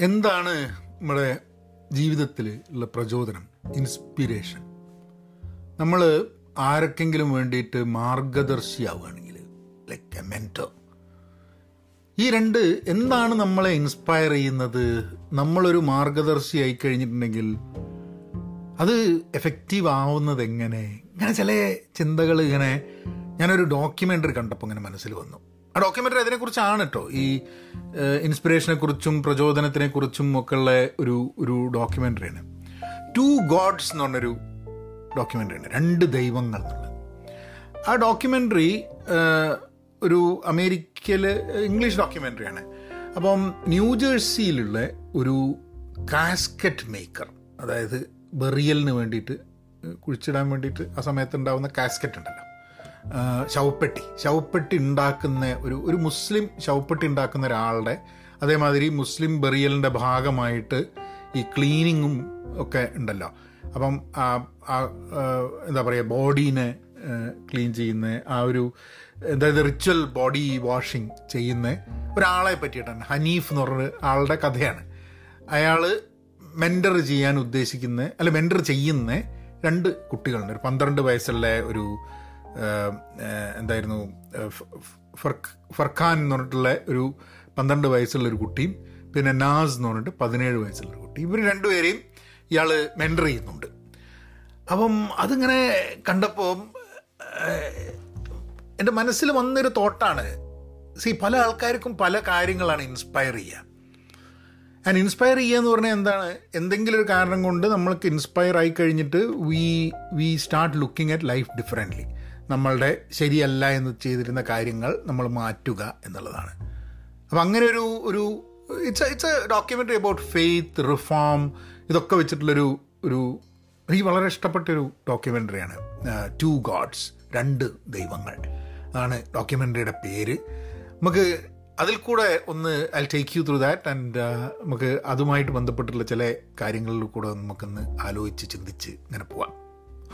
എന്താണ് നമ്മുടെ ജീവിതത്തിൽ ഉള്ള പ്രചോദനം? ഇൻസ്പിരേഷൻ. നമ്മൾ ആരൊക്കെങ്കിലും വേണ്ടിയിട്ട് മാർഗദർശിയാവുകയാണെങ്കിൽ ലൈക്ക് എ മെന്റോ ഈ രണ്ട് എന്താണ് നമ്മളെ ഇൻസ്പയർ ചെയ്യുന്നത്? നമ്മളൊരു മാർഗദർശി ആയി കഴിഞ്ഞിട്ടുണ്ടെങ്കിൽ അത് എഫക്റ്റീവ് ആവുന്നത് എങ്ങനെ? ഇങ്ങനെ ചില ചിന്തകൾ ഇങ്ങനെ ഞാനൊരു ഡോക്യുമെന്ററി കണ്ടപ്പോൾ ഇങ്ങനെ മനസ്സിൽ വന്നു. ആ ഡോക്യുമെന്ററി അതിനെക്കുറിച്ചാണ് കേട്ടോ ഈ ഇൻസ്പിറേഷനെ കുറിച്ചും പ്രചോദനത്തിനെ കുറിച്ചും ഒക്കെ ഉള്ള ഒരു ഒരു ഡോക്യുമെന്ററിയാണ് ടു ഗോഡ്സ് എന്ന് പറഞ്ഞൊരു ഡോക്യുമെന്ററിയാണ് രണ്ട് ദൈവങ്ങൾ എന്നുള്ളത്. ആ ഡോക്യുമെന്ററി ഒരു അമേരിക്കയിൽ ഇംഗ്ലീഷ് ഡോക്യുമെന്ററിയാണ് അപ്പം ന്യൂജേഴ്സിയിലുള്ള ഒരു കാസ്കറ്റ് മേക്കർ അതായത് ബെറിയലിന് വേണ്ടിയിട്ട് കുഴിച്ചിടാൻ വേണ്ടിയിട്ട് ആ സമയത്ത് ഉണ്ടാകുന്ന കാസ്കറ്റ് ഉണ്ടല്ലോ. ശവപ്പെട്ടി. ശവപ്പെട്ടി ഉണ്ടാക്കുന്ന ഒരു ഒരു മുസ്ലിം ശവപ്പെട്ടി ഉണ്ടാക്കുന്ന ഒരാളുടെ അതേമാതിരി മുസ്ലിം ബെറിയലിന്റെ ഭാഗമായിട്ട് ഈ ക്ലീനിങ്ങും ഒക്കെ ഉണ്ടല്ലോ. അപ്പം എന്താ പറയുക ബോഡീനെ ക്ലീൻ ചെയ്യുന്ന ആ ഒരു അതായത് റിച്വൽ ബോഡി വാഷിംഗ് ചെയ്യുന്ന ഒരാളെ പറ്റിയിട്ടാണ്. ഹനീഫ് എന്ന് പറഞ്ഞ ആളുടെ കഥയാണ്. അയാൾ മെന്റർ ചെയ്യാൻ ഉദ്ദേശിക്കുന്ന അല്ല മെന്റർ ചെയ്യുന്ന രണ്ട് കുട്ടികളുണ്ട്. ഒരു പന്ത്രണ്ട് വയസ്സുള്ള ഒരു എന്തായിരുന്നു ഫർഖാൻ എന്ന് പറഞ്ഞിട്ടുള്ള ഒരു പന്ത്രണ്ട് വയസ്സുള്ള ഒരു കുട്ടിയും പിന്നെ നാസ് എന്ന് പറഞ്ഞിട്ട് പതിനേഴ് വയസ്സുള്ള ഒരു കുട്ടി ഇവർ രണ്ടുപേരെയും ഇയാൾ മെന്റർ ചെയ്യുന്നുണ്ട്. അപ്പം അതിങ്ങനെ കണ്ടപ്പോൾ എന്റെ മനസ്സിൽ വന്നൊരു തോട്ടാണ്. സി പല ആൾക്കാർക്കും പല കാര്യങ്ങളാണ് ഇൻസ്പയർ ചെയ്യുക. ആൻഡ് ഇൻസ്പയർ ചെയ്യുക എന്ന് പറഞ്ഞാൽ എന്താണ്? എന്തെങ്കിലും ഒരു കാരണം കൊണ്ട് നമ്മൾക്ക് ഇൻസ്പയർ ആയി കഴിഞ്ഞിട്ട് we we start looking at life differently നമ്മളുടെ ശരിയല്ല എന്ന് ചെയ്തിരുന്ന കാര്യങ്ങൾ നമ്മൾ മാറ്റുക എന്നുള്ളതാണ്. അപ്പം അങ്ങനെ ഒരു ഒരു it's it's a documentary about faith reform ഇതൊക്കെ വെച്ചിട്ടുള്ളൊരു ഒരു എനിക്ക് വളരെ ഇഷ്ടപ്പെട്ടൊരു ഡോക്യുമെന്ററിയാണ് ടു ഗോഡ്സ് രണ്ട് ദൈവങ്ങൾ അതാണ് ഡോക്യുമെന്ററിയുടെ പേര്. നമുക്ക് അതിൽ കൂടെ ഒന്ന് I take you through that and നമുക്ക് അതുമായിട്ട് ബന്ധപ്പെട്ടുള്ള ചില കാര്യങ്ങളിൽ കൂടെ നമുക്കൊന്ന് ആലോചിച്ച് ചിന്തിച്ച് ഇങ്ങനെ പോവാം.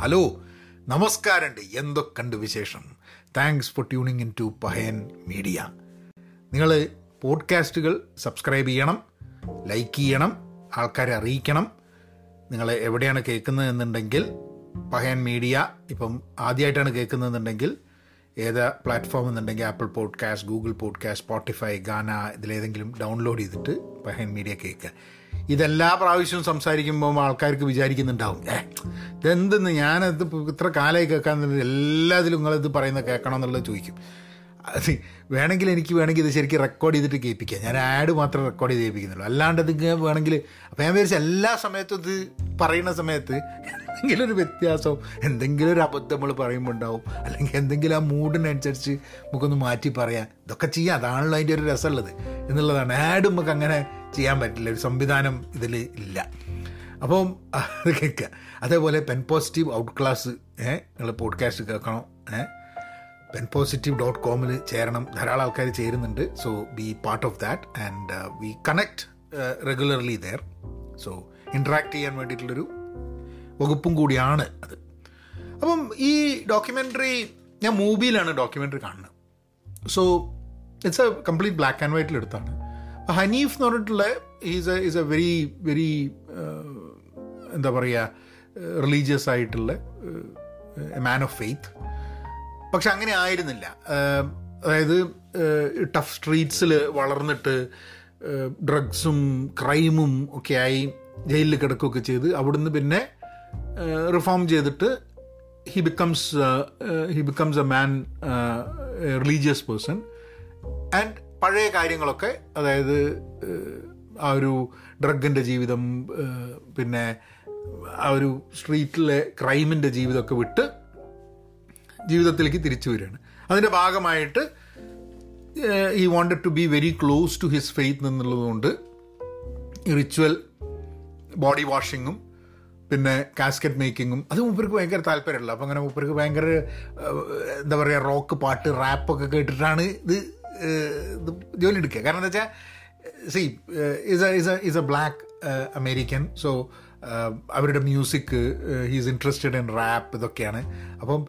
ഹലോ നമസ്കാരമുണ്ട് എന്തൊക്കെയുണ്ട് വിശേഷം? Thanks for tuning in to Pahayan media നിങ്ങൾ പോഡ്കാസ്റ്റുകൾ സബ്സ്ക്രൈബ് ചെയ്യണം ലൈക്ക് ചെയ്യണം ആൾക്കാരെ അറിയിക്കണം. നിങ്ങൾ എവിടെയാണ് കേൾക്കുന്നത് എന്നുണ്ടെങ്കിൽ പഹയൻ മീഡിയ ഇപ്പം ആദ്യമായിട്ടാണ് കേൾക്കുന്നതെന്നുണ്ടെങ്കിൽ ഏത് പ്ലാറ്റ്ഫോം എന്നുണ്ടെങ്കിൽ Apple podcast Google podcast Spotify Gaana ഇതിലേതെങ്കിലും ഡൗൺലോഡ് ചെയ്തിട്ട് പഹയൻ മീഡിയ കേൾക്കുക. ഇതെല്ലാ പ്രാവശ്യവും സംസാരിക്കുമ്പോൾ ആൾക്കാർക്ക് വിചാരിക്കുന്നുണ്ടാവും. ഏ ഇതെന്തെന്ന് ഞാനത് ഇത്ര കാലമായി കേൾക്കാൻ എല്ലാത്തിലും നിങ്ങളിത് പറയുന്നത് കേൾക്കണം എന്നുള്ളത് ചോദിക്കും. അത് വേണമെങ്കിൽ എനിക്ക് വേണമെങ്കിൽ ഇത് ശരിക്കും റെക്കോർഡ് ചെയ്തിട്ട് കേൾപ്പിക്കാം. ഞാൻ ആഡ് മാത്രം റെക്കോർഡ് ചെയ്ത് കേൾപ്പിക്കുന്നുള്ളൂ. അല്ലാണ്ട് ഇത് വേണമെങ്കിൽ അപ്പോൾ ഞാൻ വിചാരിച്ച എല്ലാ സമയത്തും ഇത് പറയുന്ന സമയത്ത് എന്തെങ്കിലും ഒരു വ്യത്യാസം എന്തെങ്കിലും ഒരു അബദ്ധം നമ്മൾ പറയുമ്പോൾ ഉണ്ടാവും. അല്ലെങ്കിൽ എന്തെങ്കിലും ആ മൂഡിനനുസരിച്ച് നമുക്കൊന്ന് മാറ്റി പറയാം. ഇതൊക്കെ ചെയ്യാം. അതാണല്ലോ അതിന്റെ ഒരു രസമുള്ളത് എന്നുള്ളതാണ്. ആഡ് നമുക്ക് അങ്ങനെ ചെയ്യാൻ പറ്റില്ല. ഒരു സംവിധാനം ഇതിൽ ഇല്ല. അപ്പം അത് കേൾക്കുക. അതേപോലെ പെൻ പോസിറ്റീവ് ഔട്ട് ക്ലാസ് ഏഹ് നിങ്ങൾ പോഡ്കാസ്റ്റ് കേൾക്കണം ഏഹ് പെൻ പോസിറ്റീവ് ഡോട്ട് കോമിൽ ചേരണം. ധാരാളം ആൾക്കാർ ചേരുന്നുണ്ട്. So be part of that and we connect regularly there so interact ചെയ്യാൻ വേണ്ടിയിട്ടുള്ളൊരു വകുപ്പും കൂടിയാണ് അത്. അപ്പം ഈ ഡോക്യുമെന്ററി ഞാൻ മൂവിയിലാണ് ഡോക്യുമെന്ററി കാണുന്നത്. So it's a complete black and വൈറ്റിൽ എടുത്താണ്. അപ്പോൾ ഹനീഫ് എന്ന് പറഞ്ഞിട്ടുള്ള is a is a very very എന്താ പറയുക റിലീജിയസ് ആയിട്ടുള്ള എ മാൻ ഓഫ് ഫെയ്ത്ത് പക്ഷെ അങ്ങനെ ആയിരുന്നില്ല. അതായത് ടഫ് സ്ട്രീറ്റ്സിൽ വളർന്നിട്ട് ഡ്രഗ്സും ക്രൈമും ഒക്കെ ആയി ജയിലിൽ കിടക്കുകയൊക്കെ ചെയ്ത് അവിടുന്ന് പിന്നെ റിഫോം ചെയ്തിട്ട് he becomes he becomes a man religious person. And പഴയ കാര്യങ്ങളൊക്കെ അതായത് ആ ഒരു ഡ്രഗിന്റെ ജീവിതം പിന്നെ ആ ഒരു സ്ട്രീറ്റിലെ ക്രൈമിന്റെ ജീവിതമൊക്കെ വിട്ട് ജീവിതത്തിലേക്ക് തിരിച്ചു വരികയാണ്. അതിന്റെ ഭാഗമായിട്ട് ഈ wanted to be very close to his faith എന്നുള്ളതുകൊണ്ട് റിച്വൽ ബോഡി വാഷിങ്ങും പിന്നെ കാസ്കറ്റ് മേക്കിങ്ങും അത് മൂപ്പർക്ക് ഭയങ്കര താല്പര്യമുള്ള. അപ്പോൾ അങ്ങനെ മൂപ്പർക്ക് ഭയങ്കര എന്താ പറയുക റോക്ക് പാട്ട് റാപ്പൊക്കെ കേട്ടിട്ടാണ് ഇത് ഇത് ജോലി എടുക്കുക. കാരണം എന്താ വെച്ചാൽ she is is is a black American so അവരുടെ music he's interested in rap ഇതൊക്കെയാണ്. അപ്പം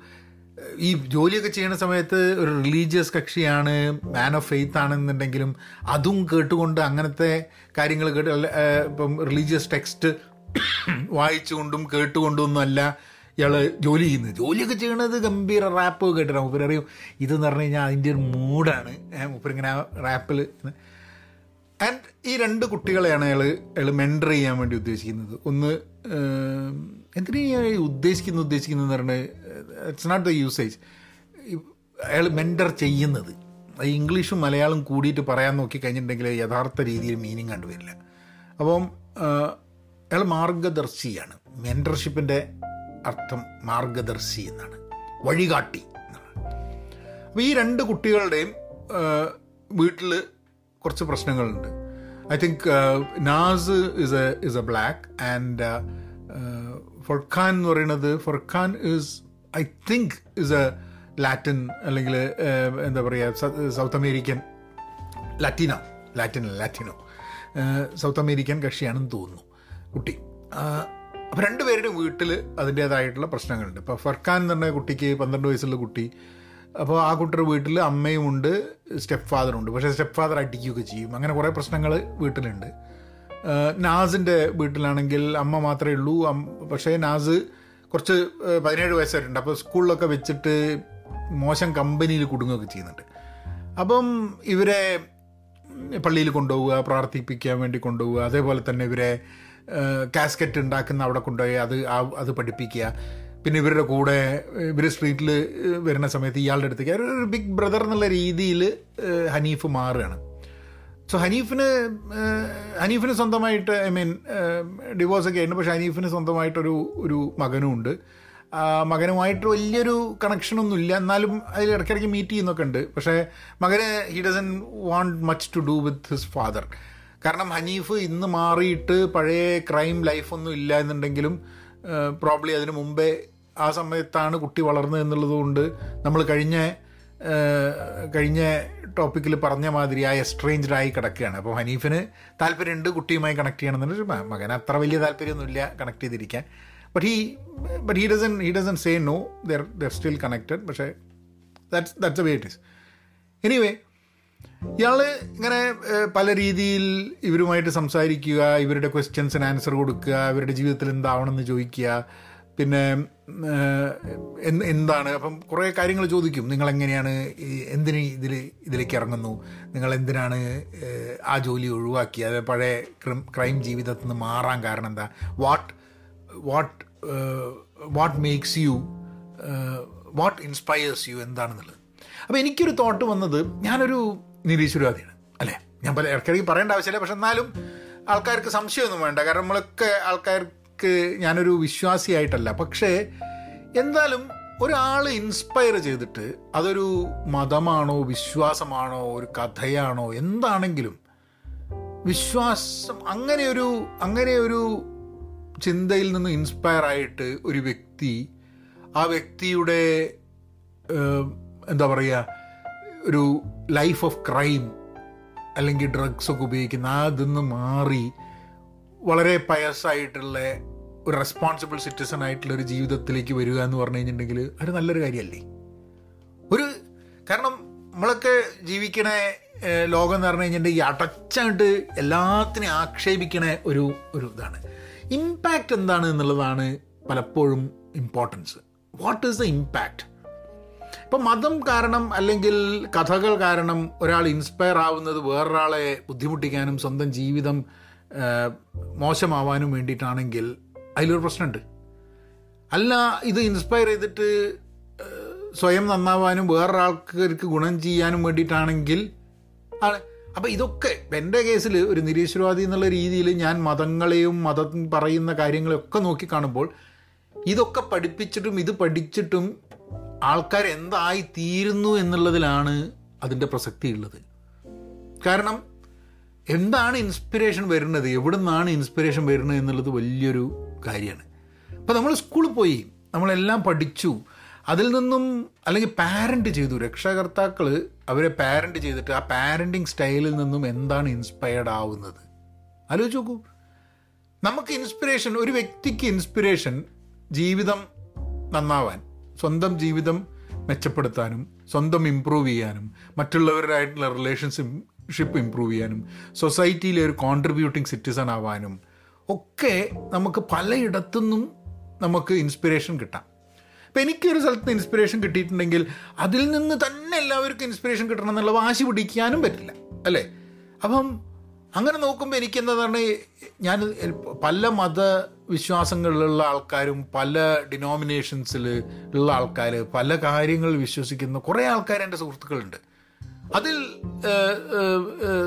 ഈ ജോലിയൊക്കെ ചെയ്യുന്ന സമയത്ത് ഒരു റിലീജിയസ് കക്ഷിയാണ് മാൻ ഓഫ് ഫെയ്ത്ത് ആണെന്നുണ്ടെങ്കിലും അതും കേട്ടുകൊണ്ട് അങ്ങനത്തെ കാര്യങ്ങൾ കേട്ട് ഇപ്പം റിലീജിയസ് ടെക്സ്റ്റ് വായിച്ചുകൊണ്ടും കേട്ടുകൊണ്ടും ഒന്നുമല്ല ഇയാൾ ജോലി ചെയ്യുന്നത്. ജോലിയൊക്കെ ചെയ്യണത് ഗംഭീര റാപ്പ് കേട്ടിട്ടാണ്. മുപ്പര് ഇതെന്ന് പറഞ്ഞു കഴിഞ്ഞാൽ അതിന്റെ ഒരു മൂഡാണ് മുപ്പരിങ്ങനെ റാപ്പിൽ ആൻഡ് ഈ രണ്ട് കുട്ടികളെയാണ് അയാൾ അയാൾ മെന്റർ ചെയ്യാൻ വേണ്ടി ഉദ്ദേശിക്കുന്നത്. ഒന്ന് എന്തിനാണ് ഉദ്ദേശിക്കുന്ന ഉദ്ദേശിക്കുന്നത് എന്ന് പറഞ്ഞാൽ ഇറ്റ്സ് നോട്ട് ദ യൂസേജ് അയാൾ മെന്റർ ചെയ്യുന്നത്. ഇംഗ്ലീഷും മലയാളം കൂടിയിട്ട് പറയാൻ നോക്കി കഴിഞ്ഞിട്ടുണ്ടെങ്കിൽ യഥാർത്ഥ രീതിയിൽ മീനിങ് കണ്ടുവരില്ല അപ്പം അയാൾ മാർഗദർശിയാണ്. മെന്റർഷിപ്പിന്റെ അർത്ഥം മാർഗദർശി എന്നാണ്. വഴികാട്ടി എന്നാണ്. അപ്പോൾ ഈ രണ്ട് കുട്ടികളുടെയും വീട്ടിൽ കുറച്ച് പ്രശ്നങ്ങളുണ്ട്. I think Nas is a is a black and Furqan എന്ന് പറയുന്നത് Furqan is I think is a Latin അല്ലെങ്കിൽ എന്താ പറയുക South American Latina Latino Latino South American കക്ഷിയാണെന്ന് തോന്നുന്നു കുട്ടി. അപ്പോൾ രണ്ടുപേരുടെയും വീട്ടിൽ അതിന്റേതായിട്ടുള്ള പ്രശ്നങ്ങളുണ്ട്. ഇപ്പോൾ ഫർഖാൻ എന്ന് പറഞ്ഞ കുട്ടിക്ക് പന്ത്രണ്ട് വയസ്സുള്ള കുട്ടി അപ്പോൾ ആ കുട്ടിയുടെ വീട്ടിൽ അമ്മയും ഉണ്ട് സ്റ്റെപ്പ് ഫാദറുണ്ട് പക്ഷേ സ്റ്റെപ്പ് ഫാദർ അടിക്കുകയൊക്കെ ചെയ്യും. അങ്ങനെ കുറേ പ്രശ്നങ്ങൾ വീട്ടിലുണ്ട്. നാസിന്റെ വീട്ടിലാണെങ്കിൽ അമ്മ മാത്രമേ ഉള്ളൂ. പക്ഷേ നാസ് കുറച്ച് പതിനേഴ് വയസ്സായിട്ടുണ്ട് അപ്പോൾ സ്കൂളിലൊക്കെ വെച്ചിട്ട് മോശം കമ്പനിയിൽ കുടുങ്ങുകയൊക്കെ ചെയ്യുന്നുണ്ട്. അപ്പം ഇവരെ പള്ളിയിൽ കൊണ്ടുപോവുക പ്രാർത്ഥിപ്പിക്കാൻ വേണ്ടി കൊണ്ടുപോവുക അതേപോലെ തന്നെ ഇവരെ കാസ്കറ്റ് ഉണ്ടാക്കുന്ന അവിടെ കൊണ്ടുപോയി അത് അത് പഠിപ്പിക്കുക. പിന്നെ ഇവരുടെ കൂടെ ഇവർ സ്ട്രീറ്റിൽ വരുന്ന സമയത്ത് ഇയാളുടെ അടുത്തേക്ക് ഒരു ബിഗ് ബ്രദർ എന്നുള്ള രീതിയിൽ ഹനീഫ് മാറുകയാണ്. സോ ഹനീഫിന് ഹനീഫിന് സ്വന്തമായിട്ട് ഐ മീൻ ഡിവോഴ്സ് ഒക്കെ ആയിരുന്നു. പക്ഷേ ഹനീഫിന് സ്വന്തമായിട്ടൊരു ഒരു മകനുമുണ്ട്. മകനുമായിട്ട് വലിയൊരു കണക്ഷനൊന്നും ഇല്ല. എന്നാലും അതിൽ ഇടയ്ക്കിടയ്ക്ക് മീറ്റ് ചെയ്യുന്നൊക്കെ ഉണ്ട്. പക്ഷേ മകന് he doesn't want much to do with his father കാരണം ഹനീഫ് ഇന്ന് മാറിയിട്ട് പഴയ ക്രൈം ലൈഫൊന്നും ഇല്ല എന്നുണ്ടെങ്കിലും പ്രോബ്ലി അതിന് മുമ്പേ ആ സമയത്താണ് കുട്ടി വളർന്നത് എന്നുള്ളത് കൊണ്ട് നമ്മൾ കഴിഞ്ഞ കഴിഞ്ഞ ടോപ്പിക്കിൽ പറഞ്ഞ മാതിരി ആ എസ്ട്രേഞ്ച്ഡ് ആയി കിടക്കുകയാണ്. അപ്പോൾ ഹനീഫിന് താല്പര്യമുണ്ട് കുട്ടിയുമായി കണക്ട് ചെയ്യണമെന്നുണ്ട്. മകന് അത്ര വലിയ താല്പര്യമൊന്നുമില്ല connect ചെയ്തിരിക്കാൻ. But he but he doesn't he doesn't say no they're they're still connected പക്ഷേ that's that's a way it is anyway ഇയാൾ ഇങ്ങനെ പല രീതിയിൽ ഇവരുമായിട്ട് സംസാരിക്കുക ഇവരുടെ ക്വസ്റ്റ്യൻസിന് ആൻസർ കൊടുക്കുക ഇവരുടെ ജീവിതത്തിൽ എന്താവണമെന്ന് ചോദിക്കുക പിന്നെ എന്താണ്? അപ്പം കുറേ കാര്യങ്ങൾ ചോദിക്കും. നിങ്ങൾ എങ്ങനെയാണ് എന്തിന് ഇതിൽ ഇതിലേക്ക് ഇറങ്ങുന്നു? നിങ്ങൾ എന്തിനാണ് ആ ജോലി ഒഴിവാക്കി അത് പഴയ ക്രൈം ജീവിതത്തിൽ നിന്ന് മാറാൻ കാരണം എന്താ? What what what makes you what inspires you എന്താണെന്നുള്ളത്. അപ്പോൾ എനിക്കൊരു തോട്ട് വന്നത് ഞാനൊരു നിരീശ്വരവാദിയാണ് അല്ലേ? ഞാൻ പല ഇടയ്ക്കിടയ്ക്ക് പറയേണ്ട ആവശ്യമില്ല പക്ഷെ എന്നാലും ആൾക്കാർക്ക് സംശയമൊന്നും വേണ്ട. കാരണം നമ്മളൊക്കെ ആൾക്കാർക്ക് ഞാനൊരു വിശ്വാസിയായിട്ടല്ല. പക്ഷേ എന്തായാലും ഒരാൾ ഇൻസ്പയർ ചെയ്തിട്ട് അതൊരു മതമാണോ വിശ്വാസമാണോ ഒരു കഥയാണോ എന്താണെങ്കിലും വിശ്വാസം അങ്ങനെയൊരു ഒരു അങ്ങനെ ഒരു ചിന്തയിൽ നിന്ന് ഇൻസ്പയർ ആയിട്ട് ഒരു വ്യക്തി ആ വ്യക്തിയുടെ എന്താ പറയുക ഒരു ലൈഫ് ഓഫ് ക്രൈം അല്ലെങ്കിൽ ഡ്രഗ്സ് ഒക്കെ ഉപയോഗിക്കുന്ന അതിന്ന് മാറി വളരെ പയസായിട്ടുള്ള ഒരു റെസ്പോൺസിബിൾ സിറ്റിസൺ ആയിട്ടുള്ള ഒരു ജീവിതത്തിലേക്ക് വരിക എന്ന് പറഞ്ഞു കഴിഞ്ഞിട്ടുണ്ടെങ്കിൽ അത് നല്ലൊരു കാര്യമല്ലേ ഒരു കാരണം നമ്മളൊക്കെ ജീവിക്കണ ലോകം എന്ന് പറഞ്ഞു കഴിഞ്ഞിട്ടുണ്ടെങ്കിൽ അടച്ചായിട്ട് എല്ലാത്തിനെയും ആക്ഷേപിക്കണ ഒരു ഒരു ഇതാണ്. ഇമ്പാക്റ്റ് എന്താണ് എന്നുള്ളതാണ് പലപ്പോഴും importance what is the impact ഇപ്പം മതം കാരണം അല്ലെങ്കിൽ കഥകൾ കാരണം ഒരാൾ ഇൻസ്പയർ ആവുന്നത് വേറൊരാളെ ബുദ്ധിമുട്ടിക്കാനും സ്വന്തം ജീവിതം മോശമാവാനും വേണ്ടിയിട്ടാണെങ്കിൽ അതിലൊരു പ്രശ്നമുണ്ട്. അല്ല ഇത് ഇൻസ്പയർ ചെയ്തിട്ട് സ്വയം നന്നാവാനും വേറൊരാൾക്ക് ഗുണം ചെയ്യാനും വേണ്ടിയിട്ടാണെങ്കിൽ ആണ് അപ്പം ഇതൊക്കെ എന്റെ കേസിൽ ഒരു നിരീശ്വരവാദി എന്നുള്ള രീതിയിൽ ഞാൻ മതങ്ങളെയും മതം പറയുന്ന കാര്യങ്ങളെയൊക്കെ നോക്കി കാണുമ്പോൾ ഇതൊക്കെ പഠിപ്പിച്ചിട്ടും ഇത് പഠിച്ചിട്ടും ആൾക്കാർ എന്തായി തീരുന്നു എന്നുള്ളതിലാണ് അതിന്റെ പ്രസക്തി ഉള്ളത് കാരണം എന്താണ് ഇൻസ്പിറേഷൻ വരുന്നത്? എവിടെ നിന്നാണ് ഇൻസ്പിറേഷൻ വരുന്നത് എന്നുള്ളത് വലിയൊരു കാര്യമാണ്. അപ്പോൾ നമ്മൾ സ്കൂളിൽ പോയി നമ്മളെല്ലാം പഠിച്ചു. അതിൽ നിന്നും അല്ലെങ്കിൽ പാരന്റ് ചെയ്തു. രക്ഷാകർത്താക്കൾ അവരെ പാരന്റ് ചെയ്തിട്ട് ആ പാരന്റിങ് സ്റ്റൈലിൽ നിന്നും എന്താണ് ഇൻസ്പയർഡ് ആവുന്നത്? ആലോചിച്ച് നോക്കൂ. നമുക്ക് ഇൻസ്പിറേഷൻ ഒരു വ്യക്തിക്ക് ഇൻസ്പിറേഷൻ ജീവിതം നന്നാവാൻ സ്വന്തം ജീവിതം മെച്ചപ്പെടുത്താനും സ്വന്തം ഇമ്പ്രൂവ് ചെയ്യാനും മറ്റുള്ളവരുമായിട്ടുള്ള റിലേഷൻഷിപ്പ് ഇമ്പ്രൂവ് ചെയ്യാനും സൊസൈറ്റിയിലെ ഒരു കോൺട്രിബ്യൂട്ടിങ് സിറ്റിസൺ ആവാനും ഒക്കെ നമുക്ക് പലയിടത്തുനിന്നും നമുക്ക് ഇൻസ്പിറേഷൻ കിട്ടാം. അപ്പം എനിക്കൊരു സ്ഥലത്ത് ഇൻസ്പിറേഷൻ കിട്ടിയിട്ടുണ്ടെങ്കിൽ അതിൽ നിന്ന് തന്നെ എല്ലാവർക്കും ഇൻസ്പിറേഷൻ കിട്ടണം എന്നുള്ള വാശി പിടിക്കാനും പറ്റില്ല അല്ലേ? അപ്പം അങ്ങനെ നോക്കുമ്പോൾ എനിക്ക് എന്താണ് ഞാൻ പല മത വിശ്വാസങ്ങളിലുള്ള ആൾക്കാരും പല ഡിനോമിനേഷൻസിൽ ഉള്ള ആൾക്കാർ പല കാര്യങ്ങൾ വിശ്വസിക്കുന്ന കുറേ ആൾക്കാർ എന്റെ സുഹൃത്തുക്കളുണ്ട്. അതിൽ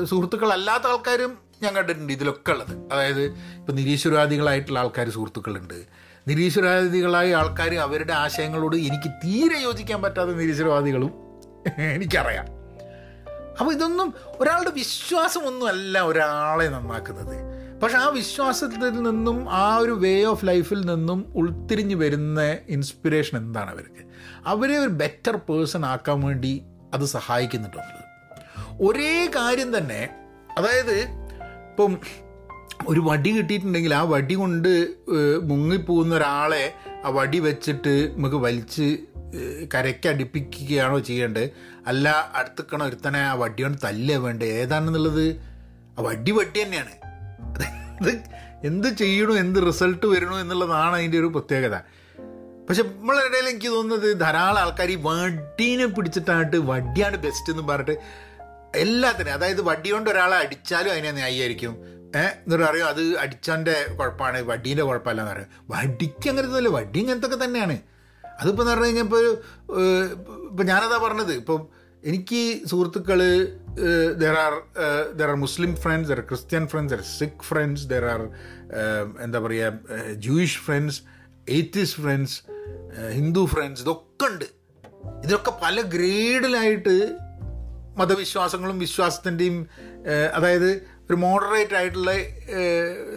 സുഹൃത്തുക്കളല്ലാത്ത ആൾക്കാരും ഞാൻ കണ്ടിട്ടുണ്ട് ഇതിലൊക്കെ ഉള്ളത്. അതായത് ഇപ്പം നിരീശ്വരവാദികളായിട്ടുള്ള ആൾക്കാർ സുഹൃത്തുക്കളുണ്ട്. നിരീശ്വരവാദികളായ ആൾക്കാർ അവരുടെ ആശയങ്ങളോട് എനിക്ക് തീരെ യോജിക്കാൻ പറ്റാത്ത നിരീശ്വരവാദികളും എനിക്കറിയാം. അപ്പോൾ ഇതൊന്നും ഒരാളുടെ വിശ്വാസമൊന്നും അല്ല ഒരാളെ നന്നാക്കുന്നത്. പക്ഷെ ആ വിശ്വാസത്തിൽ നിന്നും ആ ഒരു വേ ഓഫ് ലൈഫിൽ നിന്നും ഉൾത്തിരിഞ്ഞ് വരുന്ന ഇൻസ്പിറേഷൻ എന്താണ് അവർക്ക്? അവരെ ഒരു ബെറ്റർ പേഴ്സൺ ആക്കാൻ വേണ്ടി അത് സഹായിക്കുന്നുണ്ടെന്നുള്ളത് ഒരേ കാര്യം തന്നെ അതായത് ഇപ്പം ഒരു വടി കിട്ടിയിട്ടുണ്ടെങ്കിൽ ആ വടി കൊണ്ട് മുങ്ങിപ്പോകുന്ന ഒരാളെ ആ വടി വെച്ചിട്ട് നമുക്ക് വലിച്ച് കരയ്ക്ക് അടുപ്പിക്കുകയാണോ ചെയ്യേണ്ടത്? അല്ല അടുത്തക്കണ ഒരുത്തനെ ആ വടി കൊണ്ട് തല്ലേ വേണ്ടത്? ഏതാണെന്നുള്ളത്? ആ വടി വട്ടി തന്നെയാണ്. അത് എന്ത് ചെയ്യണോ എന്ത് റിസൾട്ട് വരണോ എന്നുള്ളതാണ് അതിന്റെ ഒരു പ്രത്യേകത. പക്ഷെ നമ്മളിടയിൽ എനിക്ക് തോന്നുന്നത് ധാരാളം ആൾക്കാർ ഈ വടീനെ പിടിച്ചിട്ടായിട്ട് വടിയാണ് ബെസ്റ്റ് എന്ന് പറഞ്ഞിട്ട് എല്ലാത്തിനും അതായത് വടി കൊണ്ട് ഒരാളെ അടിച്ചാലും അതിനെ ന്യായീകരിക്കും. ഏഹ് എന്നിട്ട് അറിയാം അത് അടിച്ചവന്റെ കുഴപ്പമാണ് വടീന്റെ കുഴപ്പമല്ല എന്ന് പറയും. വടിക്ക് അങ്ങനെ ഒന്നുമില്ല വടി ഇങ്ങനത്തൊക്കെ തന്നെയാണ്. അതിപ്പോൾ എന്ന് പറഞ്ഞു കഴിഞ്ഞപ്പോൾ ഇപ്പം ഞാനതാ പറഞ്ഞത് ഇപ്പം എനിക്ക് സുഹൃത്തുക്കൾ there are there are Muslim friends there Christian friends there Sikh friends there are എന്താ പറയുക Jewish friends atheist friends Hindu friends ഇതൊക്കെ ഉണ്ട് ഇതിലൊക്കെ പല ഗ്രേഡിലായിട്ട് മതവിശ്വാസങ്ങളും വിശ്വാസത്തിന്റെയും അതായത് ഒരു മോഡറേറ്റ് ആയിട്ടുള്ള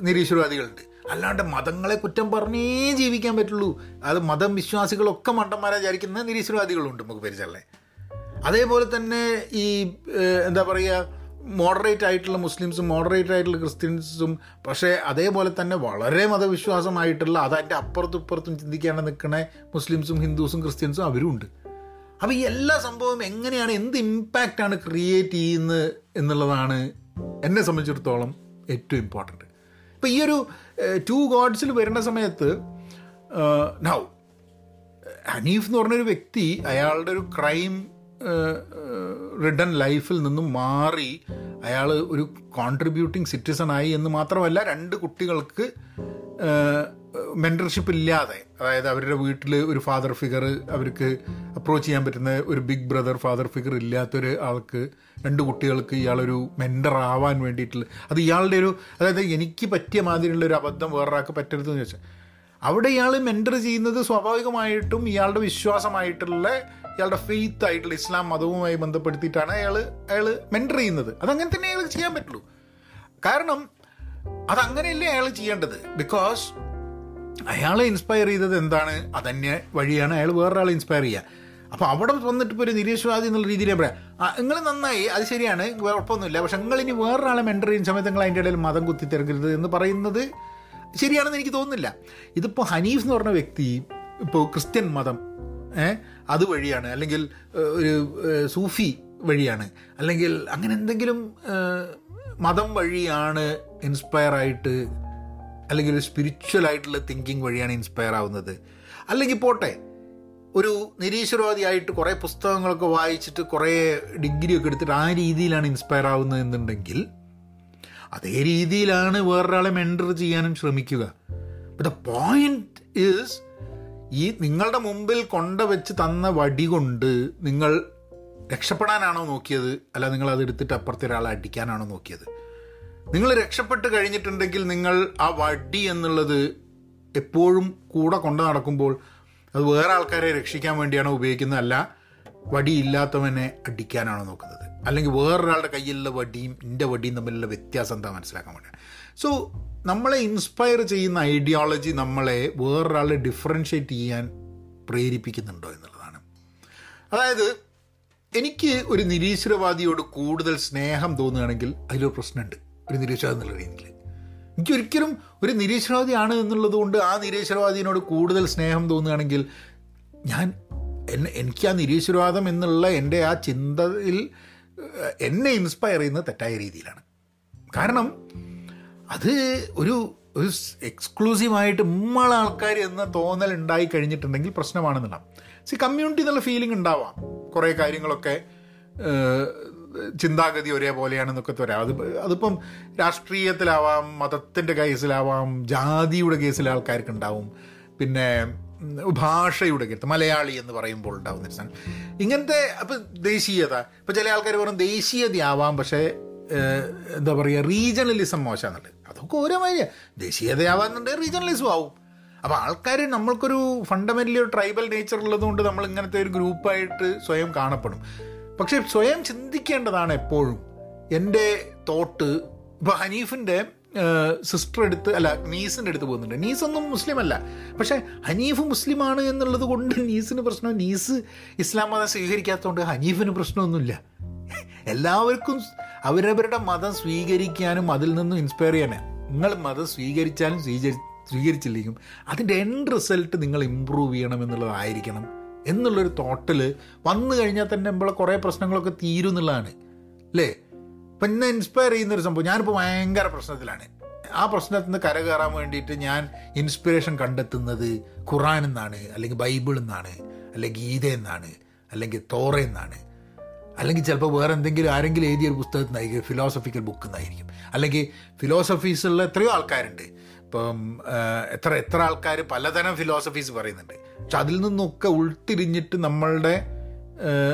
നിരീശ്വരവാദികളുണ്ട്. അല്ലാണ്ട് മതങ്ങളെ കുറ്റം പറഞ്ഞേ ജീവിക്കാൻ പറ്റുള്ളൂ. അത് മതം വിശ്വാസികളൊക്കെ മണ്ടന്മാരാചാരിക്കുന്ന നിരീശ്വരവാദികളുണ്ട് നമുക്ക് പരിചയമല്ലേ അതേപോലെ തന്നെ ഈ എന്താ പറയുക മോഡറേറ്റ് ആയിട്ടുള്ള മുസ്ലിംസും മോഡറേറ്റ് ആയിട്ടുള്ള ക്രിസ്ത്യൻസും പക്ഷേ അതേപോലെ തന്നെ വളരെ മതവിശ്വാസമായിട്ടുള്ള അതതിന്റെ അപ്പുറത്തും ഇപ്പുറത്തും ചിന്തിക്കാണ്ട് നിൽക്കുന്ന മുസ്ലിംസും ഹിന്ദുസും ക്രിസ്ത്യൻസും അവരും ഉണ്ട്. അപ്പോൾ ഈ എല്ലാ സംഭവം എങ്ങനെയാണ് എന്ത് ഇമ്പാക്റ്റാണ് ക്രിയേറ്റ് ചെയ്യുന്നത് എന്നുള്ളതാണ് എന്നെ സംബന്ധിച്ചിടത്തോളം ഏറ്റവും ഇമ്പോർട്ടന്റ് ഇപ്പോൾ ഈ ഒരു ടു ഗോഡ്സിൽ വരുന്ന സമയത്ത് നൗ ഹനീഫ് എന്ന് പറഞ്ഞൊരു വ്യക്തി അയാളുടെ ഒരു ക്രൈം റിഡൻ ലൈഫിൽ നിന്നും മാറി അയാൾ ഒരു കോൺട്രിബ്യൂട്ടിങ് സിറ്റിസണായി എന്ന് മാത്രമല്ല രണ്ട് കുട്ടികൾക്ക് മെന്റർഷിപ്പ് ഇല്ലാതെ അതായത് അവരുടെ വീട്ടിൽ ഒരു ഫാദർ ഫിഗർ അവർക്ക് അപ്രോച്ച് ചെയ്യാൻ പറ്റുന്ന ഒരു ബിഗ് ബ്രദർ ഫാദർ ഫിഗർ ഇല്ലാത്തൊരു ആൾക്ക് രണ്ട് കുട്ടികൾക്ക് ഇയാളൊരു മെന്റർ ആവാൻ വേണ്ടിയിട്ടുള്ള അത് ഇയാളുടെ ഒരു അതായത് എനിക്ക് പറ്റിയ മാതിരിയുള്ള ഒരു അബദ്ധം വേറൊരാൾക്ക് പറ്റരുതെന്ന് ചോദിച്ചാൽ അവിടെ ഇയാൾ മെന്റർ ചെയ്യുന്നത് സ്വാഭാവികമായിട്ടും ഇയാളുടെ വിശ്വാസമായിട്ടുള്ള ഇയാളുടെ ഫെയ്ത്ത് ആയിട്ടുള്ള ഇസ്ലാം മതവുമായി ബന്ധപ്പെടുത്തിയിട്ടാണ് അയാൾ അയാൾ മെന്റർ ചെയ്യുന്നത്. അതങ്ങനെ തന്നെ അയാൾ ചെയ്യാൻ പറ്റുള്ളൂ. കാരണം അതങ്ങനെയല്ലേ അയാൾ ചെയ്യേണ്ടത്? ബിക്കോസ് അയാളെ ഇൻസ്പയർ ചെയ്തത് എന്താണ്? അതന്നെ വഴിയാണ് അയാൾ വേറൊരാളെ ഇൻസ്പയർ ചെയ്യുക. അപ്പോൾ അവിടെ വന്നിട്ട് ഇപ്പോൾ ഒരു നിരീശ്വാദി എന്നുള്ള രീതിയിൽ പറയാം. നിങ്ങൾ നന്നായി അത് ശരിയാണ് കുഴപ്പമൊന്നുമില്ല. പക്ഷെ നിങ്ങൾ ഇനി വേറൊരാളെ മെന്റർ ചെയ്യുന്ന സമയത്ത് നിങ്ങൾ അതിന്റെ ഇടയിൽ മതം കുത്തി തിരക്കരുത് എന്ന് പറയുന്നത് ശരിയാണെന്ന് എനിക്ക് തോന്നുന്നില്ല. ഇതിപ്പോൾ ഹനീഫ് എന്ന് പറഞ്ഞ വ്യക്തി ഇപ്പോൾ ക്രിസ്ത്യൻ മതം അത് വഴിയാണ് അല്ലെങ്കിൽ ഒരു സൂഫി വഴിയാണ്. അല്ലെങ്കിൽ അങ്ങനെ എന്തെങ്കിലും മതം വഴിയാണ് ഇൻസ്പയർ ആയിട്ട് അല്ലെങ്കിൽ ഒരു സ്പിരിച്വൽ ആയിട്ടുള്ള തിങ്കിങ് വഴിയാണ് ഇൻസ്പയർ ആവുന്നത്. അല്ലെങ്കിൽ പോട്ടെ ഒരു നിരീശ്വരവാദിയായിട്ട് കുറേ പുസ്തകങ്ങളൊക്കെ വായിച്ചിട്ട് കുറേ ഡിഗ്രിയൊക്കെ എടുത്തിട്ട് ആ രീതിയിലാണ് ഇൻസ്പയർ ആവുന്നത് എന്നുണ്ടെങ്കിൽ അതേ രീതിയിലാണ് വേറൊരാളെ മെന്റർ ചെയ്യാനും ശ്രമിക്കുക. ദ പോയിന്റ് ഈസ് ഈ നിങ്ങളുടെ മുമ്പിൽ കൊണ്ടുവച്ച് തന്ന വടി കൊണ്ട് നിങ്ങൾ രക്ഷപ്പെടാനാണോ നോക്കിയത്? അല്ല നിങ്ങൾ അത് എടുത്തിട്ട് അപ്പുറത്തെ ഒരാളെ അടിക്കാനാണോ നോക്കിയത്? നിങ്ങൾ രക്ഷപ്പെട്ട് കഴിഞ്ഞിട്ടുണ്ടെങ്കിൽ നിങ്ങൾ ആ വടി എന്നുള്ളത് എപ്പോഴും കൂടെ കൊണ്ടു നടക്കുമ്പോൾ അത് വേറെ ആൾക്കാരെ രക്ഷിക്കാൻ വേണ്ടിയാണോ ഉപയോഗിക്കുന്നത് അല്ല വടി ഇല്ലാത്തവനെ അടിക്കാനാണോ നോക്കുന്നത്? അല്ലെങ്കിൽ വേറൊരാളുടെ കയ്യിലുള്ള വടിയും എന്റെ വടിയും തമ്മിലുള്ള വ്യത്യാസം എന്താ മനസ്സിലാക്കാൻ വേണ്ടിയാണ്? സോ നമ്മളെ ഇൻസ്പയർ ചെയ്യുന്ന ഐഡിയോളജി നമ്മളെ വേറൊരാളെ ഡിഫറൻഷ്യേറ്റ് ചെയ്യാൻ പ്രേരിപ്പിക്കുന്നുണ്ടോ എന്നുള്ളതാണ്. അതായത് എനിക്ക് ഒരു നിരീശ്വരവാദിയോട് കൂടുതൽ സ്നേഹം തോന്നുകയാണെങ്കിൽ അതിലൊരു പ്രശ്നമുണ്ട്. ഒരു നിരീശ്വരവാദി എന്നുള്ള രീതിയിൽ. എനിക്കൊരിക്കലും ഒരു നിരീശ്വരവാദിയാണ് എന്നുള്ളത് കൊണ്ട് ആ നിരീശ്വരവാദിയോട് കൂടുതൽ സ്നേഹം തോന്നുകയാണെങ്കിൽ ഞാൻ എന്നെ എനിക്ക് ആ നിരീശ്വരവാദം എന്നുള്ള എന്റെ ആ ചിന്തയിൽ എന്നെ ഇൻസ്പയർ ചെയ്യുന്നത് തെറ്റായ രീതിയിലാണ്. കാരണം അത് ഒരു ഒരു എക്സ്ക്ലൂസീവായിട്ട് ഉമ്മള ആൾക്കാർ എന്ന തോന്നൽ ഉണ്ടായി കഴിഞ്ഞിട്ടുണ്ടെങ്കിൽ പ്രശ്നമാണെന്നുണ്ടാവും. സി കമ്മ്യൂണിറ്റി എന്നുള്ള ഫീലിംഗ് ഉണ്ടാവാം. കുറേ കാര്യങ്ങളൊക്കെ ചിന്താഗതി ഒരേപോലെയാണെന്നൊക്കെ വരാം അത് അതിപ്പം രാഷ്ട്രീയത്തിലാവാം മതത്തിന്റെ കേസിലാവാം ജാതിയുടെ കേസിൽ ആൾക്കാർക്ക് ഉണ്ടാവും പിന്നെ ഭാഷയുടെ കേസ് മലയാളി എന്ന് പറയുമ്പോൾ ഉണ്ടാവുന്ന ഇങ്ങനത്തെ അപ്പം ദേശീയത ഇപ്പം ചില ആൾക്കാർ പറയും ദേശീയതയാവാം പക്ഷേ എന്താ പറയുക റീജണലിസം മോശമാണെന്നുള്ളത് അതൊക്കെ ഓരോ മാതിരിയാണ് ദേശീയതയാവാന്നുണ്ടെങ്കിൽ റീജണലിസം ആവും. അപ്പോൾ ആൾക്കാർ നമ്മൾക്കൊരു ഫണ്ടമെന്റലി ഒരു ട്രൈബൽ നേച്ചർ ഉള്ളതുകൊണ്ട് നമ്മൾ ഇങ്ങനത്തെ ഒരു ഗ്രൂപ്പായിട്ട് സ്വയം കാണപ്പെടും. പക്ഷേ സ്വയം ചിന്തിക്കേണ്ടതാണ് എപ്പോഴും. എന്റെ തോട്ട് ഇപ്പോൾ ഹനീഫിന്റെ സിസ്റ്റർ എടുത്ത് അല്ല നീസിന്റെ അടുത്ത് പോകുന്നുണ്ട്. നീസൊന്നും മുസ്ലിം അല്ല പക്ഷേ ഹനീഫ് മുസ്ലിമാണ് എന്നുള്ളത് കൊണ്ട് നീസിന് പ്രശ്നം നീസ് ഇസ്ലാം മതം സ്വീകരിക്കാത്തതുകൊണ്ട് ഹനീഫിന് പ്രശ്നമൊന്നുമില്ല. എല്ലാവർക്കും അവരവരുടെ മതം സ്വീകരിക്കാനും അതിൽ നിന്നും ഇൻസ്പയർ ചെയ്യാനും നിങ്ങൾ മതം സ്വീകരിച്ചാലും സ്വീകരി സ്വീകരിച്ചില്ലെങ്കിലും അതിന്റെ എൻഡ് റിസൾട്ട് നിങ്ങൾ ഇമ്പ്രൂവ് ചെയ്യണം എന്നുള്ളതായിരിക്കണം. എന്നുള്ളൊരു തോട്ടിൽ വന്നു കഴിഞ്ഞാൽ തന്നെ നമ്മളെ കുറേ പ്രശ്നങ്ങളൊക്കെ തീരും എന്നുള്ളതാണ്. അല്ലേ ഇപ്പം എന്നെ ഇൻസ്പയർ ചെയ്യുന്നൊരു സംഭവം ഞാനിപ്പോൾ ഭയങ്കര പ്രശ്നത്തിലാണ്. ആ പ്രശ്നത്തിൽ നിന്ന് കരകയറാൻ വേണ്ടിയിട്ട് ഞാൻ ഇൻസ്പിറേഷൻ കണ്ടെത്തുന്നത് ഖുറാൻ എന്നാണ് അല്ലെങ്കിൽ ബൈബിൾ എന്നാണ് അല്ലെങ്കിൽ ഗീത എന്നാണ് അല്ലെങ്കിൽ തോറ എന്നാണ്. അല്ലെങ്കിൽ ചിലപ്പോൾ വേറെ എന്തെങ്കിലും ആരെങ്കിലും എഴുതിയ ഒരു പുസ്തകത്തിൽ നിന്നായിരിക്കും ഫിലോസഫിക്കൽ ബുക്ക് നിന്നായിരിക്കും. അല്ലെങ്കിൽ ഫിലോസഫീസുള്ള എത്രയോ ആൾക്കാരുണ്ട്. ഇപ്പം എത്ര എത്ര ആൾക്കാർ പലതരം ഫിലോസഫീസ് പറയുന്നുണ്ട്. പക്ഷെ അതിൽ നിന്നൊക്കെ ഉൾത്തിരിഞ്ഞിട്ട് നമ്മളുടെ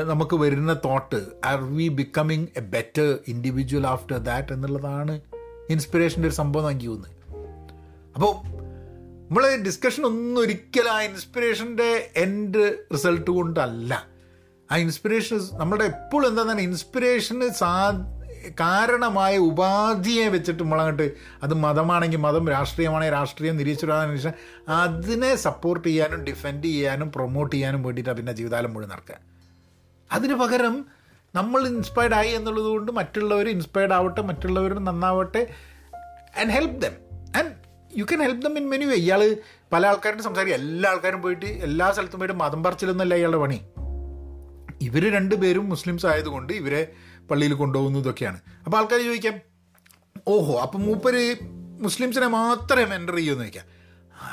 നമുക്ക് വരുന്ന thought are we becoming a better individual after that എന്നുള്ളതാണ് ഇൻസ്പിറേഷന്റെ ഒരു സംഭവം എനിക്ക് തോന്നുന്നത്. അപ്പോൾ നമ്മൾ ഡിസ്കഷൻ ഒന്നും ഒരിക്കലും ആ ഇൻസ്പിറേഷന്റെ എൻഡ് റിസൾട്ട് കൊണ്ടല്ല. ആ ഇൻസ്പിറേഷൻ നമ്മുടെ എപ്പോഴും എന്താ തന്നെ ഇൻസ്പിറേഷന് സാ കാരണമായ ഉപാധിയെ വെച്ചിട്ട് നമ്മളങ്ങോട്ട് അത് മതമാണെങ്കിൽ മതം രാഷ്ട്രീയമാണെങ്കിൽ രാഷ്ട്രീയം നിരീശ്വരാണെന്ന് അതിനെ സപ്പോർട്ട് ചെയ്യാനും ഡിഫെൻഡ് ചെയ്യാനും പ്രൊമോട്ട് ചെയ്യാനും വേണ്ടിയിട്ടാണ് പിന്നെ ജീവിതാലം മുഴുവൻ നടക്കുക അതിന് പകരം നമ്മൾ ഇൻസ്പയർഡ് ആയി എന്നുള്ളത് കൊണ്ട് മറ്റുള്ളവർ ഇൻസ്പയർഡ് ആവട്ടെ മറ്റുള്ളവർ നന്നാവട്ടെ and help them and you can help them in many ഇയാൾ പല ആൾക്കാരും സംസാരിക്കും. എല്ലാ ആൾക്കാരും പോയിട്ട് എല്ലാ സ്ഥലത്തും പോയിട്ട് മതം പറിച്ചിലൊന്നല്ല ഇയാളുടെ പണി. ഇവർ രണ്ടുപേരും മുസ്ലിംസ് ആയതുകൊണ്ട് ഇവരെ പള്ളിയിൽ കൊണ്ടുപോകുന്നതൊക്കെയാണ് അപ്പോൾ ആൾക്കാർ ചോദിക്കാം ഓഹോ അപ്പം മൂപ്പര് മുസ്ലിംസിനെ മാത്രമേ എന്റർ ചെയ്യുമെന്ന് ചോദിക്കാം.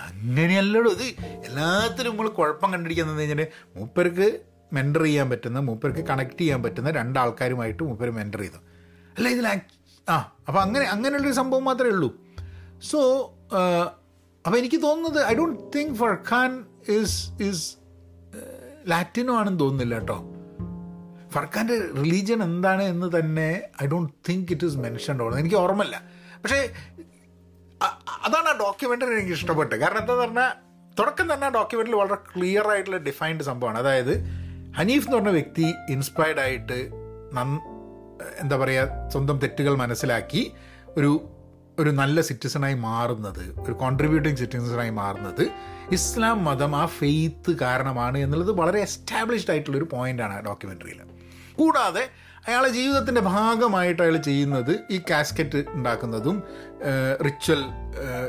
അങ്ങനെയല്ലടോ ഇത് എല്ലാത്തിലും നമ്മൾ കുഴപ്പം കണ്ടിരിക്കുന്നത് കഴിഞ്ഞാൽ മൂപ്പർക്ക് മെന്റർ ചെയ്യാൻ പറ്റുന്ന മൂപ്പർക്ക് കണക്ട് ചെയ്യാൻ പറ്റുന്ന രണ്ടാൾക്കാരുമായിട്ട് മൂപ്പർ മെന്റർ ചെയ്തു. അല്ല ഇതിൽ ആ അപ്പം അങ്ങനെ അങ്ങനെയുള്ളൊരു സംഭവം മാത്രമേ ഉള്ളൂ. സോ അപ്പം എനിക്ക് തോന്നുന്നത് I don't think Furqan is is Latino ആണെന്ന് തോന്നുന്നില്ല കേട്ടോ. ഫർഖാന്റെ റിലീജിയൻ എന്താണ് എന്ന് തന്നെ I don't think it is mentioned on എനിക്ക് ഓർമ്മയില്ല. പക്ഷേ അതാണ് ആ ഡോക്യുമെന്ററി എനിക്ക് ഇഷ്ടപ്പെട്ടത്. കാരണം എന്താന്ന് പറഞ്ഞാൽ തുടക്കം തന്നെ ആ ഡോക്യുമെന്ററിൽ വളരെ ക്ലിയർ ആയിട്ടുള്ള ഡിഫൈൻഡ് സംഭവമാണ്. അതായത് ഹനീഫ് എന്ന് പറഞ്ഞ വ്യക്തി ഇൻസ്പയർഡ് ആയിട്ട് നന്ന എന്താ പറയുക സ്വന്തം തെറ്റുകൾ മനസ്സിലാക്കി ഒരു ഒരു നല്ല സിറ്റിസണായി മാറുന്നത് ഒരു കോൺട്രിബ്യൂട്ടിങ് സിറ്റിസണായി മാറുന്നത് ഇസ്ലാം മതം ആ ഫെയ്ത്ത് കാരണമാണ് എന്നുള്ളത് വളരെ എസ്റ്റാബ്ലിഷ്ഡ് ആയിട്ടുള്ള ഒരു പോയിന്റാണ് ആ ഡോക്യുമെന്ററിയിൽ കൂടാതെ അയാളെ ജീവിതത്തിന്റെ ഭാഗമായിട്ട് അയാൾ ചെയ്യുന്നത് ഈ കാസ്കറ്റ് ഉണ്ടാക്കുന്നതും റിച്വൽ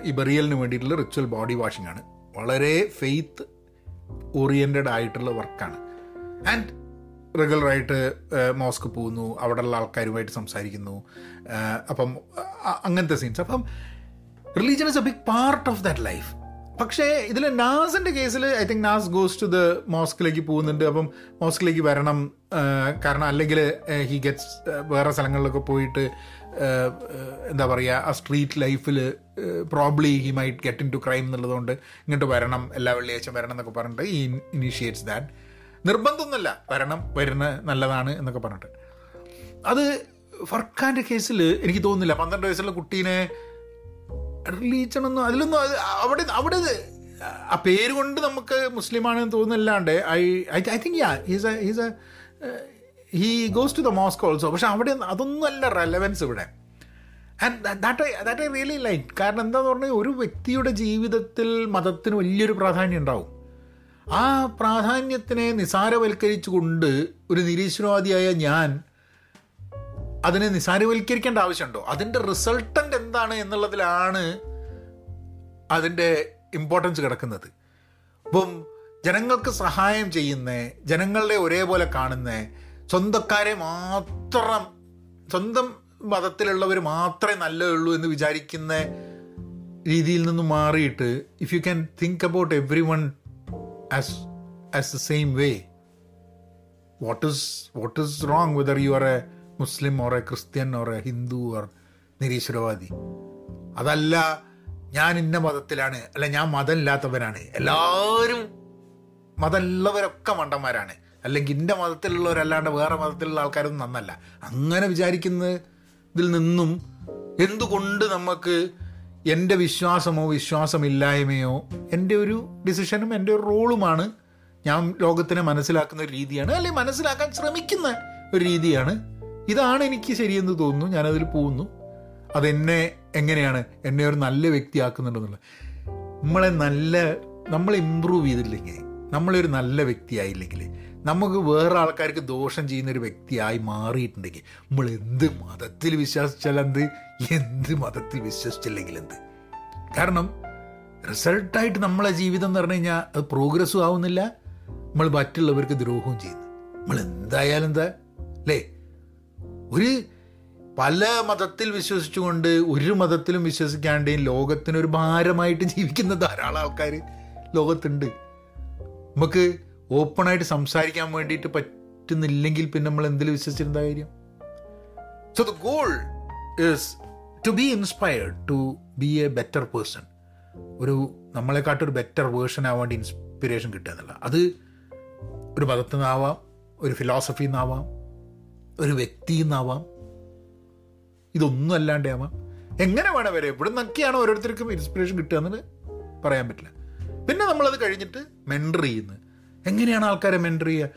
ഈ ബറിയലിന് വേണ്ടിയിട്ടുള്ള റിച്വൽ ബോഡി വാഷിംഗ് ആണ്. വളരെ ഫെയ്ത്ത് ഓറിയന്റഡ് ആയിട്ടുള്ള വർക്കാണ് ആൻഡ് റെഗുലറായിട്ട് മോസ്ക് പോകുന്നു അവിടെയുള്ള ആൾക്കാരുമായിട്ട് സംസാരിക്കുന്നു. അപ്പം അങ്ങനത്തെ സീൻസ് അപ്പം religion is a big part of that life പക്ഷേ ഇതിൽ നാസിന്റെ കേസിൽ I think Nas goes to the മോസ്കിലേക്ക് പോകുന്നുണ്ട്. അപ്പം മോസ്കിലേക്ക് വരണം കാരണം അല്ലെങ്കിൽ ഹി ഗെറ്റ്സ് വേറെ സ്ഥലങ്ങളിലൊക്കെ പോയിട്ട് എന്താ പറയുക ആ സ്ട്രീറ്റ് ലൈഫിൽ probably he might get into crime എന്നുള്ളതുകൊണ്ട് ഇങ്ങോട്ട് വരണം എല്ലാ വെള്ളിയാഴ്ച വരണം എന്നൊക്കെ പറഞ്ഞിട്ട് ഈ ഇനീഷ്യേറ്റ്സ് ദാറ്റ് നിർബന്ധമൊന്നുമല്ല വരണം വരുന്ന നല്ലതാണ് എന്നൊക്കെ പറഞ്ഞിട്ട്. അത് ഫർഖാന്റെ കേസിൽ എനിക്ക് തോന്നുന്നില്ല. പന്ത്രണ്ട് വയസ്സുള്ള കുട്ടീനെ റിലീജണൊന്നും അതിലൊന്നും അത് അവിടെ അവിടെ ആ പേര് കൊണ്ട് നമുക്ക് മുസ്ലിമാണെന്ന് തോന്നുന്നില്ലാണ്ട് I I I think ya he's a he's a he goes to the mosque also പക്ഷെ അവിടെ അതൊന്നും അല്ല റെലവൻസ് ഇവിടെ. And that that I really like കാരണം എന്താന്ന് പറഞ്ഞാൽ ഒരു വ്യക്തിയുടെ ജീവിതത്തിൽ മതത്തിന് വലിയൊരു പ്രാധാന്യം ഉണ്ടാവും. ആ പ്രാധാന്യത്തിനെ നിസാരവൽക്കരിച്ചുകൊണ്ട് ഒരു നിരീശ്വരവാദിയായ ഞാൻ അതിനെ നിസാരവൽക്കരിക്കേണ്ട ആവശ്യമുണ്ടോ? അതിന്റെ റിസൾട്ടന്റ് എന്താണ് എന്നുള്ളതിലാണ് അതിന്റെ ഇമ്പോർട്ടൻസ് കിടക്കുന്നത്. ഇപ്പം ജനങ്ങൾക്ക് സഹായം ചെയ്യുന്ന ജനങ്ങളെ ഒരേപോലെ കാണുന്ന സ്വന്തക്കാരെ മാത്രം സ്വന്തം മതത്തിലുള്ളവർ മാത്രമേ നല്ലതുള്ളൂ എന്ന് വിചാരിക്കുന്ന രീതിയിൽ നിന്ന് മാറിയിട്ട് if you can think about everyone as as the same way what is what is wrong whether you are a Muslim or Christian or Hindu or നിരീശ്വരവാദി. അതല്ല ഞാൻ ഇന്ന മതത്തിലാണ് അല്ല ഞാൻ മതമില്ലാത്തവരാണ്. എല്ലാവരും മതമുള്ളവരൊക്കെ മണ്ടന്മാരാണ്. അല്ലെങ്കിൽ എന്റെ മതത്തിലുള്ളവരല്ലാണ്ട് വേറെ മതത്തിലുള്ള ആൾക്കാരൊന്നും നന്നല്ല. അങ്ങനെ വിചാരിക്കുന്നതിൽ നിന്നും എന്തുകൊണ്ട് നമുക്ക് എന്റെ വിശ്വാസമോ വിശ്വാസമില്ലായ്മയോ എന്റെ ഒരു ഡിസിഷനും എന്റെ ഒരു റോളുമാണ് ഞാൻ ലോകത്തിനെ മനസ്സിലാക്കുന്ന ഒരു രീതിയാണ് അല്ലെങ്കിൽ മനസ്സിലാക്കാൻ ശ്രമിക്കുന്ന ഒരു രീതിയാണ് ഇതാണ് എനിക്ക് ശരിയെന്ന് തോന്നുന്നു. ഞാനതിൽ പോകുന്നു. അതെന്നെ എങ്ങനെയാണ്? എന്നെ ഒരു നല്ല വ്യക്തിയാക്കുന്നുണ്ടെന്നുള്ളത്. നമ്മളെ നല്ല നമ്മൾ ഇമ്പ്രൂവ് ചെയ്തില്ലെങ്കിൽ നമ്മളൊരു നല്ല വ്യക്തിയായില്ലെങ്കിൽ നമുക്ക് വേറെ ആൾക്കാർക്ക് ദോഷം ചെയ്യുന്ന ഒരു വ്യക്തിയായി മാറിയിട്ടുണ്ടെങ്കിൽ നമ്മൾ എന്ത് മതത്തിൽ വിശ്വസിച്ചാൽ എന്ത് എന്ത് മതത്തിൽ വിശ്വസിച്ചില്ലെങ്കിൽ എന്ത്. കാരണം റിസൾട്ടായിട്ട് നമ്മളെ ജീവിതം എന്ന് പറഞ്ഞു കഴിഞ്ഞാൽ അത് പ്രോഗ്രസ്സും ആവുന്നില്ല. നമ്മൾ മറ്റുള്ളവർക്ക് ദ്രോഹവും ചെയ്യുന്നു. നമ്മൾ എന്തായാലും എന്താ? അല്ലേ? ഒരു പല മതത്തിൽ വിശ്വസിച്ചുകൊണ്ട് ഒരു മതത്തിലും വിശ്വസിക്കാണ്ട് ലോകത്തിനൊരു ഭാരമായിട്ട് ജീവിക്കുന്ന ധാരാളം ആൾക്കാർ ലോകത്തുണ്ട്. നമുക്ക് ഓപ്പണായിട്ട് സംസാരിക്കാൻ വേണ്ടിയിട്ട് പറ്റുന്നില്ലെങ്കിൽ പിന്നെ നമ്മൾ എന്തിൽ വിശ്വസിച്ചിരുന്ന കാര്യം? So the goal is to be inspired to be a better person ഒരു നമ്മളെക്കാട്ടൊരു ബെറ്റർ വേർഷൻ ആവാണ്ട് ഇൻസ്പിറേഷൻ കിട്ടുക എന്നുള്ള അത് ഒരു മതത്തിൽ നിന്നാവാം ഒരു ഫിലോസഫിയിൽ നിന്നാവാം ഒരു വ്യക്തിയിൽ നിന്നാവാം ഇതൊന്നും അല്ലാണ്ട് ആവാം. എങ്ങനെ വേണം വരെ എവിടെ നിന്നൊക്കെയാണ് ഓരോരുത്തർക്കും ഇൻസ്പിറേഷൻ കിട്ടുക പറയാൻ പറ്റില്ല. പിന്നെ നമ്മളത് കഴിഞ്ഞിട്ട് മെൻഡർ ചെയ്യുന്നത്. എങ്ങനെയാണ് ആൾക്കാരെ മെൻഡർ ചെയ്യുക?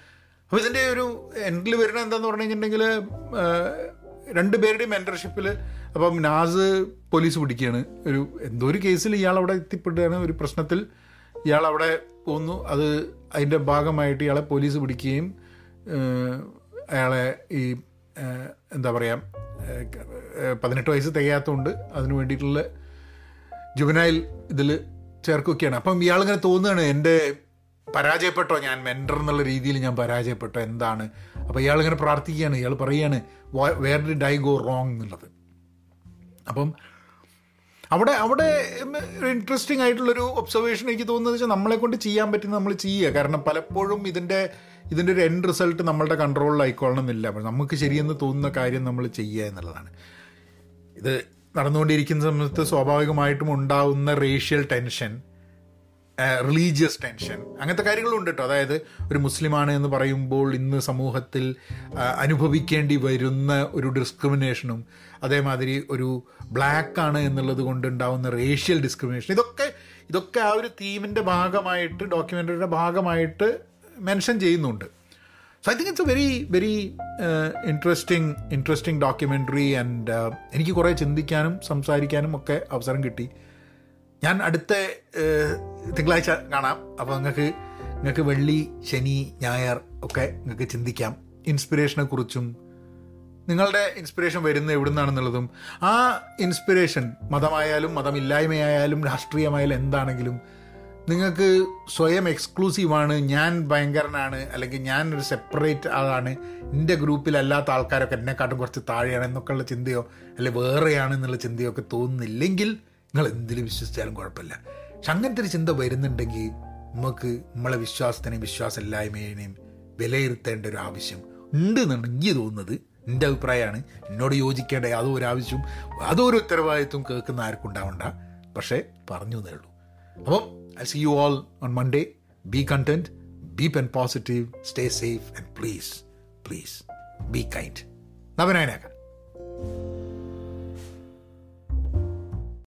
അപ്പോൾ ഇതിന്റെ ഒരു എൻഡിൽ വരുന്നത് എന്താന്ന് പറഞ്ഞു കഴിഞ്ഞിട്ടുണ്ടെങ്കിൽ രണ്ട് പേരുടെയും മെന്റർഷിപ്പിൽ അപ്പം നാസ് പോലീസ് പിടിക്കുകയാണ്. ഒരു എന്തോ ഒരു കേസിൽ ഇയാൾ അവിടെ എത്തിപ്പെടുകയാണ്. ഒരു പ്രശ്നത്തിൽ ഇയാൾ അവിടെ പോകുന്നു അത് അതിന്റെ ഭാഗമായിട്ട് ഇയാളെ പോലീസ് പിടിക്കുകയും അയാളെ ഈ എന്താ പറയുക പതിനെട്ട് വയസ്സ് തികയാത്തതുകൊണ്ട് അതിന് വേണ്ടിയിട്ടുള്ള ജുബനായിൽ ഇതിൽ ചേർക്കുകയാണ് അപ്പം ഇയാളിങ്ങനെ തോന്നുകയാണ് എന്റെ പരാജയപ്പെട്ടോ ഞാൻ മെന്റർ എന്നുള്ള രീതിയിൽ ഞാൻ പരാജയപ്പെട്ടോ എന്താണ്? അപ്പോൾ ഇയാളിങ്ങനെ പ്രാർത്ഥിക്കുകയാണ് ഇയാൾ പറയുകയാണ് where did I go wrong എന്നുള്ളത്. അപ്പം അവിടെ അവിടെ ഇൻട്രസ്റ്റിംഗ് ആയിട്ടുള്ളൊരു ഒബ്സർവേഷൻ എനിക്ക് തോന്നുന്നത് വെച്ചാൽ നമ്മളെ കൊണ്ട് ചെയ്യാൻ പറ്റുന്ന നമ്മൾ ചെയ്യുക. കാരണം പലപ്പോഴും ഇതിന്റെ ഇതിന്റെ ഒരു എൻഡ് റിസൾട്ട് നമ്മളുടെ കൺട്രോളിലായിക്കൊള്ളണം എന്നില്ല അപ്പോൾ നമുക്ക് ശരിയെന്ന് തോന്നുന്ന കാര്യം നമ്മൾ ചെയ്യുക എന്നുള്ളതാണ്. ഇത് നടന്നുകൊണ്ടിരിക്കുന്ന സമയത്ത് സ്വാഭാവികമായിട്ടും ഉണ്ടാകുന്ന റേഷ്യൽ ടെൻഷൻ റിലീജിയസ് ടെൻഷൻ അങ്ങനത്തെ കാര്യങ്ങളും ഉണ്ട് കേട്ടോ അതായത് ഒരു മുസ്ലിമാണ് എന്ന് പറയുമ്പോൾ ഇന്ന് സമൂഹത്തിൽ അനുഭവിക്കേണ്ടി വരുന്ന ഒരു ഡിസ്ക്രിമിനേഷനും അതേമാതിരി ഒരു ബ്ലാക്ക് ആണ് എന്നുള്ളത് കൊണ്ടുണ്ടാവുന്ന റേഷ്യൽ ഡിസ്ക്രിമിനേഷൻ ഇതൊക്കെ ഇതൊക്കെ ആ ഒരു തീമിന്റെ ഭാഗമായിട്ട് ഡോക്യുമെന്ററിയുടെ ഭാഗമായിട്ട് മെൻഷൻ ചെയ്യുന്നുണ്ട്. So I think it's a very very interesting interesting documentary and എനിക്ക് കുറേ ചിന്തിക്കാനും സംസാരിക്കാനും ഒക്കെ അവസരം കിട്ടി. ഞാൻ അടുത്ത തിങ്കളാഴ്ച കാണാം. അപ്പോൾ നിങ്ങൾക്ക് നിങ്ങൾക്ക് വെള്ളി ശനി ഞായർ ഒക്കെ നിങ്ങൾക്ക് ചിന്തിക്കാം. ഇൻസ്പിറേഷനെ കുറിച്ചും നിങ്ങളുടെ ഇൻസ്പിറേഷൻ വരുന്നത് എവിടെ നിന്നാണെന്നുള്ളതും ആ ഇൻസ്പിറേഷൻ മതമായാലും മതമില്ലായ്മയായാലും രാഷ്ട്രീയമായാലും എന്താണെങ്കിലും നിങ്ങൾക്ക് സ്വയം എക്സ്ക്ലൂസീവാണ് ഞാൻ ഭയങ്കരനാണ് അല്ലെങ്കിൽ ഞാൻ ഒരു സെപ്പറേറ്റ് ആളാണ് എന്റെ ഗ്രൂപ്പിലല്ലാത്ത ആൾക്കാരൊക്കെ എന്നെക്കാട്ടും കുറച്ച് താഴെയാണ് എന്നൊക്കെയുള്ള ചിന്തയോ അല്ലെ വേറെയാണ് എന്നുള്ള ചിന്തയോ ഒക്കെ തോന്നുന്നില്ലെങ്കിൽ നിങ്ങൾ എന്തിൽ വിശ്വസിച്ചാലും കുഴപ്പമില്ല. പക്ഷെ അങ്ങനത്തെ ഒരു ചിന്ത വരുന്നുണ്ടെങ്കിൽ നമുക്ക് നമ്മളെ വിശ്വാസത്തിനെയും വിശ്വാസമില്ലായ്മേനെയും വിലയിരുത്തേണ്ട ഒരു ആവശ്യം ഉണ്ട് എന്നാണ് എനിക്ക് തോന്നുന്നത്. എന്റെ അഭിപ്രായമാണ്. എന്നോട് യോജിക്കേണ്ട യാതൊരു ആവശ്യവും യാതൊരു ഉത്തരവാദിത്വം കേൾക്കുന്ന ആർക്കും ഉണ്ടാവണ്ട. പക്ഷേ പറഞ്ഞു എന്നേ ഉള്ളൂ. അപ്പം I'll see you all on Monday. Be content, be pen positive, stay safe, and please, please be kind. നവനായനാക്കാം